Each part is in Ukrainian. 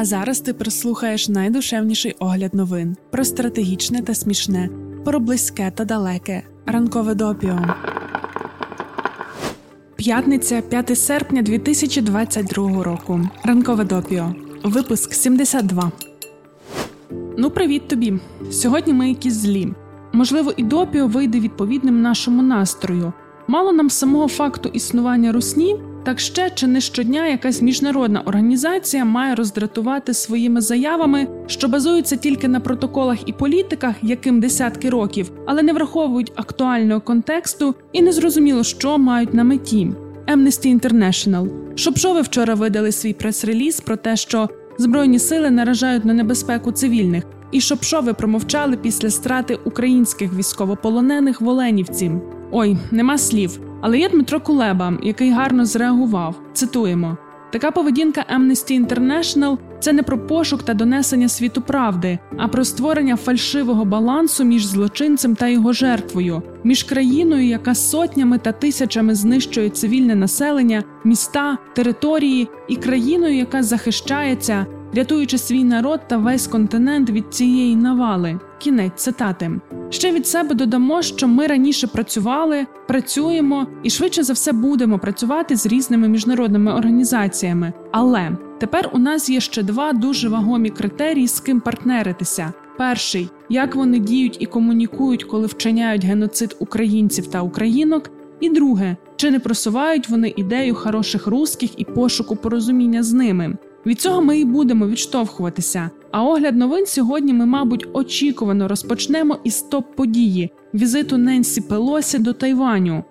А зараз ти прослухаєш найдушевніший огляд новин про стратегічне та смішне, про близьке та далеке. Ранкове допіо. П'ятниця 5 серпня 2022 року. Ранкове допіо. Випуск 72. Ну, привіт тобі. Сьогодні ми якісь злі. Можливо, і допіо вийде відповідним нашому настрою. Мало нам самого факту існування русні, так ще чи не щодня якась міжнародна організація має роздратувати своїми заявами, що базуються тільки на протоколах і політиках, яким десятки років, але не враховують актуального контексту і не зрозуміло, що мають на меті. Amnesty International. Шопшови вчора видали свій прес-реліз про те, що збройні сили наражають на небезпеку цивільних, і Шопшови промовчали після страти українських військовополонених в Оленівці. Ой, нема слів. Але є Дмитро Кулеба, який гарно зреагував. Цитуємо: така поведінка Amnesty International – це не про пошук та донесення світу правди, а про створення фальшивого балансу між злочинцем та його жертвою, між країною, яка сотнями та тисячами знищує цивільне населення, міста, території, і країною, яка захищається, рятуючи свій народ та весь континент від цієї навали. Кінець цитати. Ще від себе додамо, що ми раніше працювали, працюємо і швидше за все будемо працювати з різними міжнародними організаціями. Але тепер у нас є ще два дуже вагомі критерії, з ким партнеритися. Перший як вони діють і комунікують, коли вчиняють геноцид українців та українок. І друге, чи не просувають вони ідею хороших русських і пошуку порозуміння з ними. Від цього ми і будемо відштовхуватися. А огляд новин сьогодні ми, мабуть, очікувано розпочнемо із топ події візиту Ненсі Пелосі до Тайваню.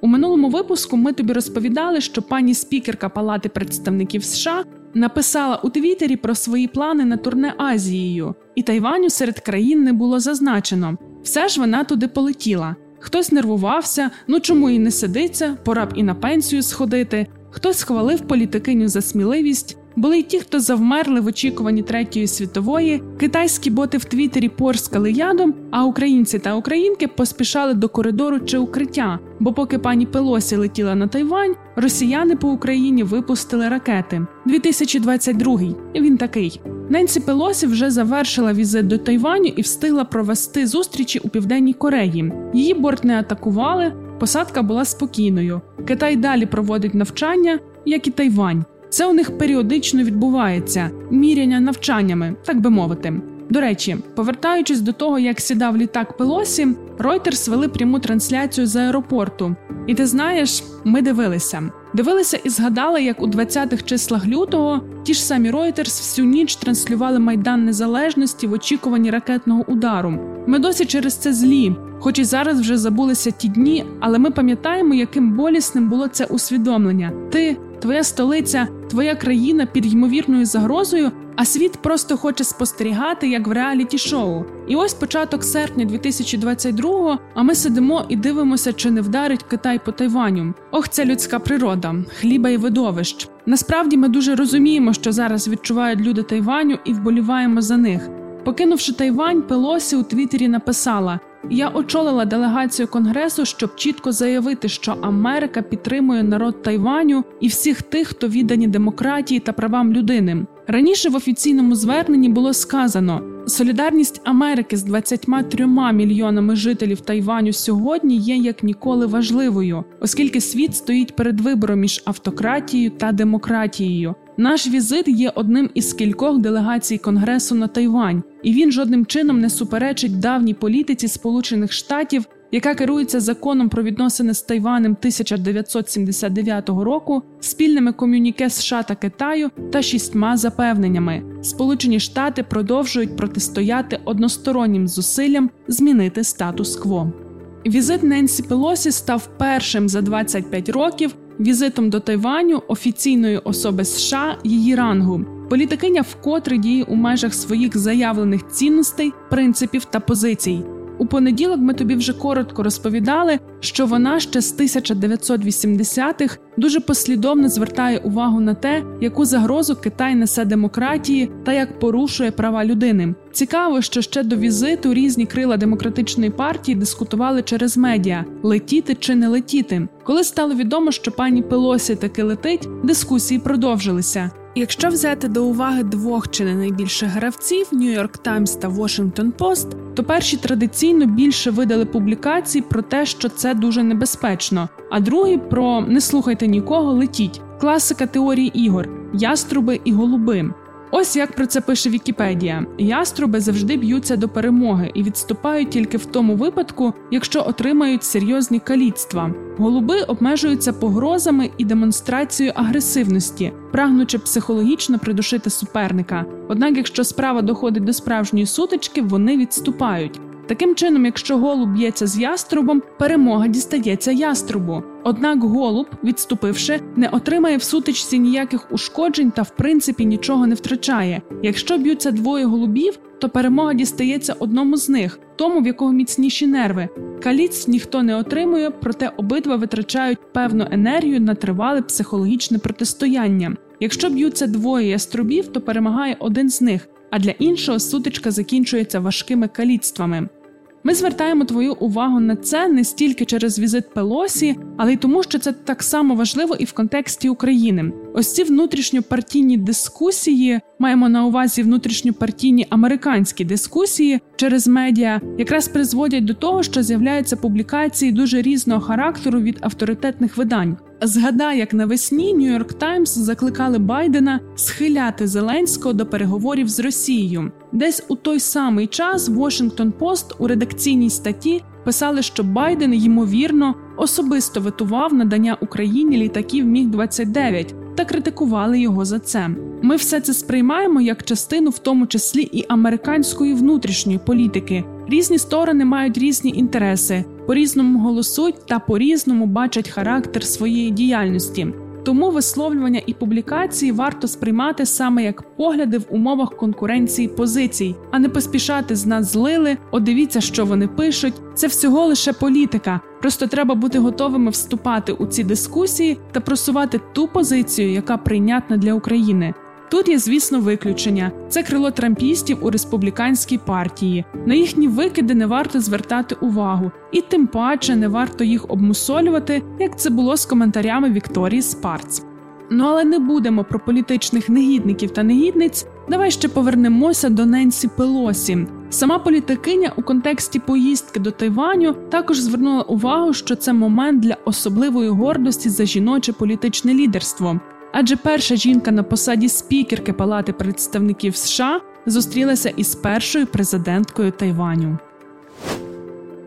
У минулому випуску ми тобі розповідали, що пані спікерка Палати представників США написала у Твіттері про свої плани на турне Азією, і Тайваню серед країн не було зазначено. Все ж вона туди полетіла. Хтось нервувався, ну чому і не сидиться, пора б і на пенсію сходити. Хтось хвалив політикиню за сміливість, були й ті, хто завмерли в очікуванні третьої світової, китайські боти в Твіттері порскали ядом, а українці та українки поспішали до коридору чи укриття. Бо поки пані Пелосі летіла на Тайвань, росіяни по Україні випустили ракети. 2022-й. Він такий. Ненсі Пелосі вже завершила візит до Тайваню і встигла провести зустрічі у південній Кореї. Її борт не атакували. Посадка була спокійною. Китай далі проводить навчання, як і Тайвань. Це у них періодично відбувається міряння навчаннями, так би мовити. До речі, повертаючись до того, як сідав літак Пелосі, Reuters вели пряму трансляцію з аеропорту. І ти знаєш, ми дивилися. Дивилися і згадали, як у 20-х числах лютого ті ж самі Reuters всю ніч транслювали майдан незалежності в очікуванні ракетного удару. Ми досі через це злі, хоч і зараз вже забулися ті дні, але ми пам'ятаємо, яким болісним було це усвідомлення. Ти, твоя столиця, твоя країна під ймовірною загрозою, а світ просто хоче спостерігати, як в реаліті шоу. І ось початок серпня 2022-го, А ми сидимо і дивимося, чи не вдарить Китай по Тайваню. Ох, це людська природа, хліба і видовищ. Насправді ми дуже розуміємо, що зараз відчувають люди Тайваню, і вболіваємо за них. Покинувши Тайвань, Пелосі у Твіттері написала: Я очолила делегацію конгресу, щоб чітко заявити, що Америка підтримує народ Тайваню і всіх тих, хто віддані демократії та правам людини. Раніше в офіційному зверненні було сказано: солідарність Америки з 23 мільйонами жителів Тайваню сьогодні є як ніколи важливою, оскільки світ стоїть перед вибором між автократією та демократією. Наш візит є одним із кількох делегацій Конгресу на Тайвань, і він жодним чином не суперечить давній політиці Сполучених Штатів, яка керується законом про відносини з Тайванем 1979 року, спільними комюніке США та Китаю та шістьма запевненнями. Сполучені Штати продовжують протистояти одностороннім зусиллям змінити статус-кво. Візит Ненсі Пелосі став першим за 25 років візитом до Тайваню офіційної особи США її рангу. Політикиня вкотре діє у межах своїх заявлених цінностей, принципів та позицій. У понеділок ми тобі вже коротко розповідали, що вона ще з 1980-х дуже послідовно звертає увагу на те, яку загрозу Китай несе демократії та як порушує права людини. Цікаво, що ще до візиту різні крила демократичної партії дискутували через медіа летіти чи не летіти. Коли стало відомо, що пані Пелосі таки летить, дискусії продовжилися. Якщо взяти до уваги двох чи не найбільших гравців Нью-Йорк Таймс та Washington Post, то перші традиційно більше видали публікацій про те, що це дуже небезпечно, а другі про не слухайте нікого, летіть. Класика теорії ігор, яструби і голуби. Ось як про це пише Вікіпедія: яструби завжди б'ються до перемоги і відступають тільки в тому випадку, якщо отримають серйозні каліцтва. Голуби обмежуються погрозами і демонстрацією агресивності, прагнучи психологічно придушити суперника. Однак, якщо справа доходить до справжньої сутички, вони відступають. Таким чином, якщо голуб б'ється з яструбом, перемога дістається яструбу. Однак голуб, відступивши, не отримає в сутичці ніяких ушкоджень та в принципі нічого не втрачає. Якщо б'ються двоє голубів, то перемога дістається одному з них, тому в якого міцніші нерви. Каліць ніхто не отримує, проте обидва витрачають певну енергію на тривале психологічне протистояння. Якщо б'ються двоє яструбів, то перемагає один з них, а для іншого сутичка закінчується важкими каліцтвами. Ми звертаємо твою увагу на це не стільки через візит Пелосі, але й тому, що це так само важливо і в контексті України. Ось ці внутрішньопартійні дискусії маємо на увазі внутрішньопартійні американські дискусії через медіа, якраз призводять до того, що з'являються публікації дуже різного характеру від авторитетних видань. Згадай, як навесні Нью-Йорк Таймс закликали Байдена схиляти Зеленського до переговорів з Росією. Десь у той самий час Washington Post у редакційній статті писали, що Байден ймовірно особисто витував надання Україні літаків Міг 29 та критикували його за це. Ми все це сприймаємо як частину, в тому числі і американської внутрішньої політики. Різні сторони мають різні інтереси, по різному голосують та по різному бачать характер своєї діяльності. Тому висловлювання і публікації варто сприймати саме як погляди в умовах конкуренції позицій, а не поспішати з нас злили. О, дивіться, що вони пишуть. Це всього лише політика. Просто треба бути готовими вступати у ці дискусії та просувати ту позицію, яка прийнятна для України. Тут є, звісно, виключення: це крило трампістів у республіканській партії. На їхні викиди не варто звертати увагу, і тим паче не варто їх обмусолювати, як це було з коментарями Вікторії Спарц. Ну але не будемо про політичних негідників та негідниць. Давай ще повернемося до Ненсі Пелосі. Сама політикиня у контексті поїздки до Тайваню також звернула увагу, що це момент для особливої гордості за жіноче політичне лідерство адже перша жінка на посаді спікерки Палати представників США зустрілася із першою президенткою Тайваню.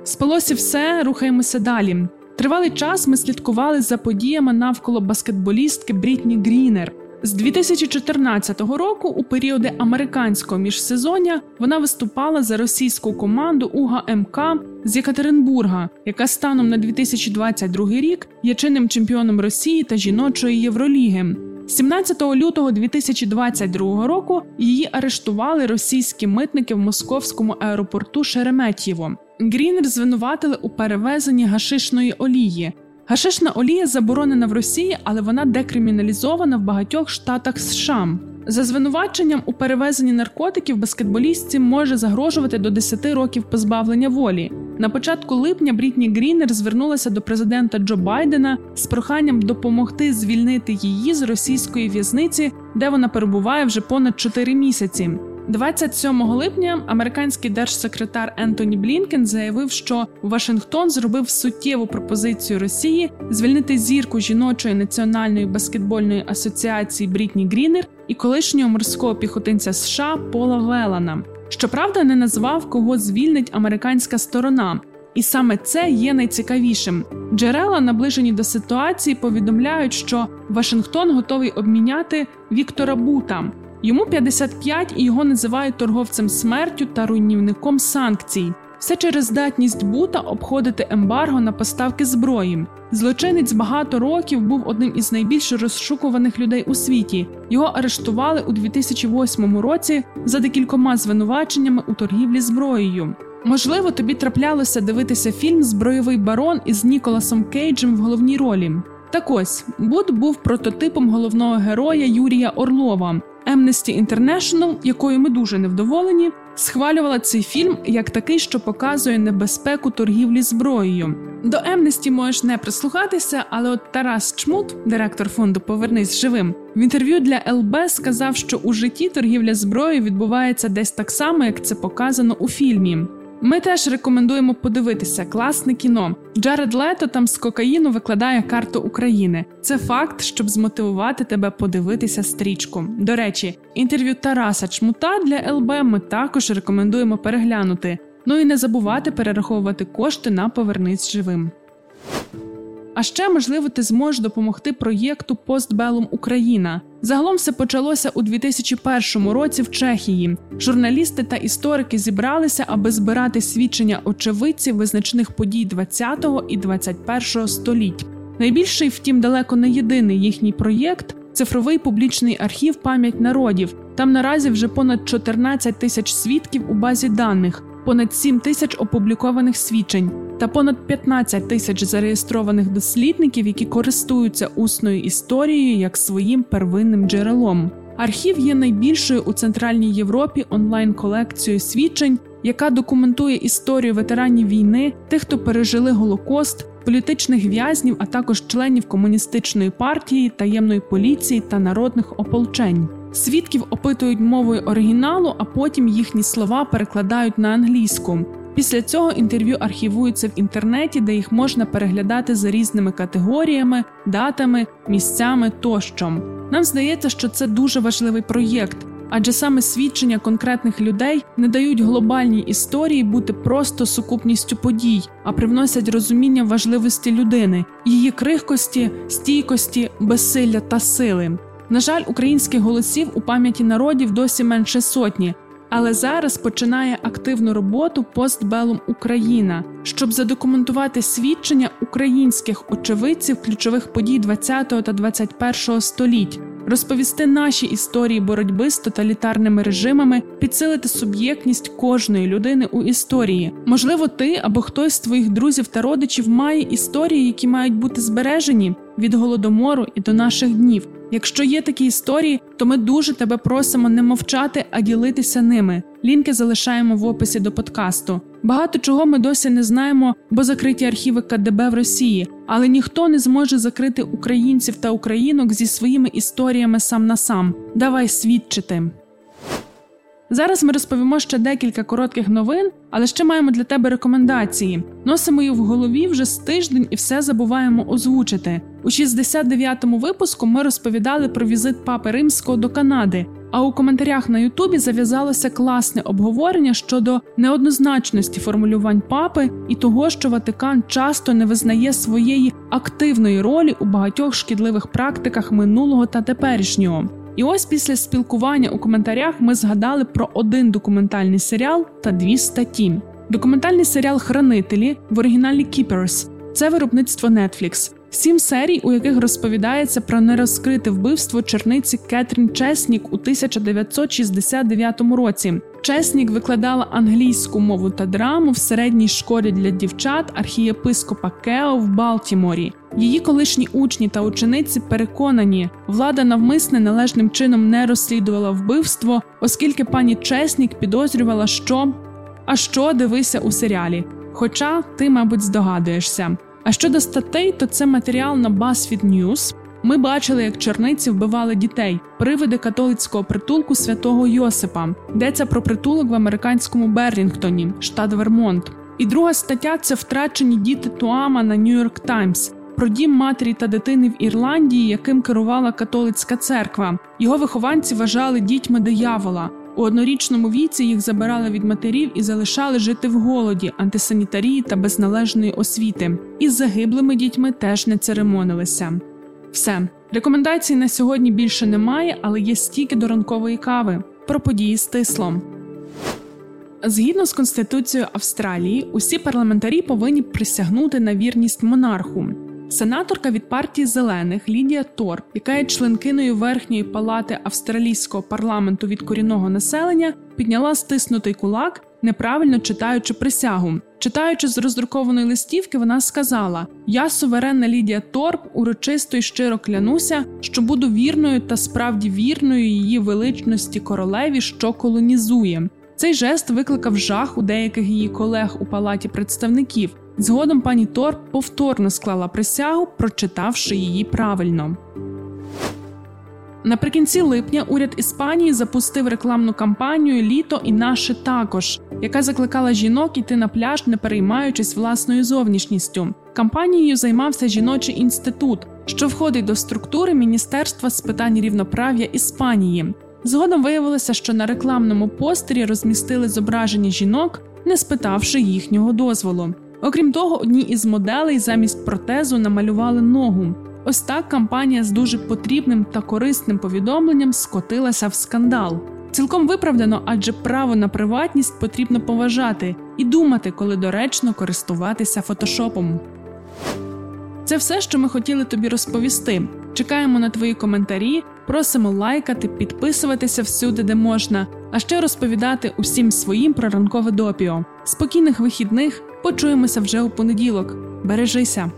Спалося все, рухаємося далі. Тривалий час ми слідкували за подіями навколо баскетболістки Брітні Грінер. З 2014 року, у періоди американського міжсезоння, вона виступала за російську команду УГА МК з Єкатеринбурга, яка станом на 2022 рік є чинним чемпіоном Росії та жіночої Євроліги. 17 лютого 2022 року її арештували російські митники в московському аеропорту Шереметьєво. Грінер звинуватили у перевезенні гашишної олії. Гашишна олія заборонена в Росії, але вона декриміналізована в багатьох штатах США. За звинуваченням у перевезенні наркотиків баскетболістці може загрожувати до 10 років позбавлення волі. На початку липня Брітні Грінер звернулася до президента Джо Байдена з проханням допомогти звільнити її з російської в'язниці, де вона перебуває вже понад 4 місяці. 27 липня американський держсекретар Ентоні Блінкен заявив, що Вашингтон зробив суттєву пропозицію Росії звільнити зірку жіночої національної баскетбольної асоціації Брітні Грінер і колишнього морського піхотинця США Пола Велана. Щоправда, не назвав, кого звільнить американська сторона. І саме це є найцікавішим. Джерела, наближені до ситуації, повідомляють, що Вашингтон готовий обміняти Віктора Бута. Йому 55 і його називають торговцем смертю та руйнівником санкцій. Все через здатність бута обходити ембарго на поставки зброї. Злочинець багато років був одним із найбільш розшукуваних людей у світі. Його арештували у 2008 році за декількома звинуваченнями у торгівлі зброєю. Можливо, тобі траплялося дивитися фільм Збройовий барон із Ніколасом Кейджем в головній ролі. Так ось Бут був прототипом головного героя Юрія Орлова. Amnesty International, якою ми дуже невдоволені, схвалювала цей фільм як такий, що показує небезпеку торгівлі зброєю. До Емнесті можеш не прислухатися, але от Тарас Чмут, директор фонду Повернись живим, в інтерв'ю для ЛБ сказав, що у житті торгівля зброєю відбувається десь так само, як це показано у фільмі. Ми теж рекомендуємо подивитися класне кіно. Джаред Лето там з кокаїну викладає карту України. Це факт, щоб змотивувати тебе подивитися стрічку. До речі, інтерв'ю Тараса Чмута для ЛБ ми також рекомендуємо переглянути. Ну і не забувати перераховувати кошти на повернись живим. А ще, можливо, ти зможеш допомогти проєкту Постбелум Україна. Загалом все почалося у 2001 році в Чехії. Журналісти та історики зібралися, аби збирати свідчення очевидців визначних подій 20 і 21 століть. Найбільший, втім, далеко не єдиний їхній проєкт цифровий публічний архів пам'ять народів. Там наразі вже понад 14 тисяч свідків у базі даних понад 7 тисяч опублікованих свідчень та понад 15 тисяч зареєстрованих дослідників, які користуються усною історією як своїм первинним джерелом. Архів є найбільшою у центральній Європі онлайн-колекцією свідчень, яка документує історію ветеранів війни, тих, хто пережили голокост, політичних в'язнів, а також членів комуністичної партії, таємної поліції та народних ополчень. Свідків опитують мовою оригіналу, а потім їхні слова перекладають на англійську. Після цього інтерв'ю архівуються в інтернеті, де їх можна переглядати за різними категоріями, датами, місцями тощо. Нам здається, що це дуже важливий проєкт, адже саме свідчення конкретних людей не дають глобальній історії бути просто сукупністю подій, а привносять розуміння важливості людини, її крихкості, стійкості, безсилля та сили. На жаль, українських голосів у пам'яті народів досі менше сотні, але зараз починає активну роботу постбелум Україна, щоб задокументувати свідчення українських очевидців ключових подій ХХ та ХХІ століть, розповісти наші історії боротьби з тоталітарними режимами, підсилити суб'єктність кожної людини у історії. Можливо, ти або хтось з твоїх друзів та родичів має історії, які мають бути збережені від голодомору і до наших днів. Якщо є такі історії, то ми дуже тебе просимо не мовчати, а ділитися ними. Лінки залишаємо в описі до подкасту. Багато чого ми досі не знаємо, бо закриті архіви КДБ в Росії, але ніхто не зможе закрити українців та українок зі своїми історіями сам на сам. Давай свідчити. Зараз ми розповімо ще декілька коротких новин, але ще маємо для тебе рекомендації. Носимо їх в голові вже з тиждень і все забуваємо озвучити. У 69-му випуску ми розповідали про візит папи римського до Канади. А у коментарях на Ютубі зав'язалося класне обговорення щодо неоднозначності формулювань папи і того, що Ватикан часто не визнає своєї активної ролі у багатьох шкідливих практиках минулого та теперішнього. І ось після спілкування у коментарях ми згадали про один документальний серіал та дві статті. Документальний серіал Хранителі в оригіналі Keepers – це виробництво Netflix. Сім серій, у яких розповідається про нерозкрите вбивство черниці Кетрін Чеснік у 1969 році. Чеснік викладала англійську мову та драму в середній школі для дівчат архієпископа Кео в Балтіморі. Її колишні учні та учениці переконані, влада навмисне належним чином не розслідувала вбивство, оскільки пані Чеснік підозрювала, що а що дивися у серіалі. Хоча ти, мабуть, здогадуєшся. А щодо статей, то це матеріал на BuzzFeed News. Ми бачили, як черниці вбивали дітей, привиди католицького притулку святого Йосипа, йдеться про притулок в американському Берлінгтоні, штат Вермонт. І друга стаття це втрачені діти Туама на Нью-Йорк Таймс. Про дім матері та дитини в Ірландії, яким керувала католицька церква. Його вихованці вважали дітьми диявола. У однорічному віці їх забирали від матерів і залишали жити в голоді, антисанітарії та без належної освіти. Із загиблими дітьми теж не церемонилися. Все рекомендацій на сьогодні більше немає, але є стільки до ранкової кави про події з тислом. Згідно з Конституцією Австралії, усі парламентарі повинні присягнути на вірність монарху. Сенаторка від партії зелених Лідія Торп, яка є членкиною верхньої палати австралійського парламенту від корінного населення, підняла стиснутий кулак, неправильно читаючи присягу. Читаючи з роздрукованої листівки, вона сказала: Я, суверенна Лідія Торп, урочисто й щиро клянуся, що буду вірною та справді вірною її величності королеві, що колонізує. Цей жест викликав жах у деяких її колег у палаті представників. Згодом пані Тор повторно склала присягу, прочитавши її правильно. Наприкінці липня уряд Іспанії запустив рекламну кампанію Літо і наше також, яка закликала жінок іти на пляж, не переймаючись власною зовнішністю. Кампанією займався жіночий інститут, що входить до структури Міністерства з питань рівноправ'я Іспанії. Згодом виявилося, що на рекламному постері розмістили зображення жінок, не спитавши їхнього дозволу. Окрім того, одній із моделей замість протезу намалювали ногу. Ось так кампанія з дуже потрібним та корисним повідомленням скотилася в скандал. Цілком виправдано, адже право на приватність потрібно поважати і думати, коли доречно користуватися фотошопом. Це все, що ми хотіли тобі розповісти. Чекаємо на твої коментарі, просимо лайкати, підписуватися всюди, де можна, а ще розповідати усім своїм про ранкове допіо. Спокійних вихідних почуємося вже у понеділок. Бережися.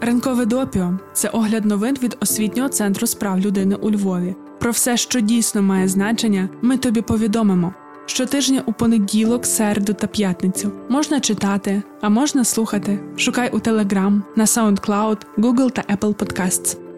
Ранкове допіо це огляд новин від освітнього центру справ людини у Львові. Про все, що дійсно має значення, ми тобі повідомимо. Щотижня у понеділок, середу та п'ятницю можна читати, а можна слухати. Шукай у Telegram, на SoundCloud, Google та Apple Podcasts.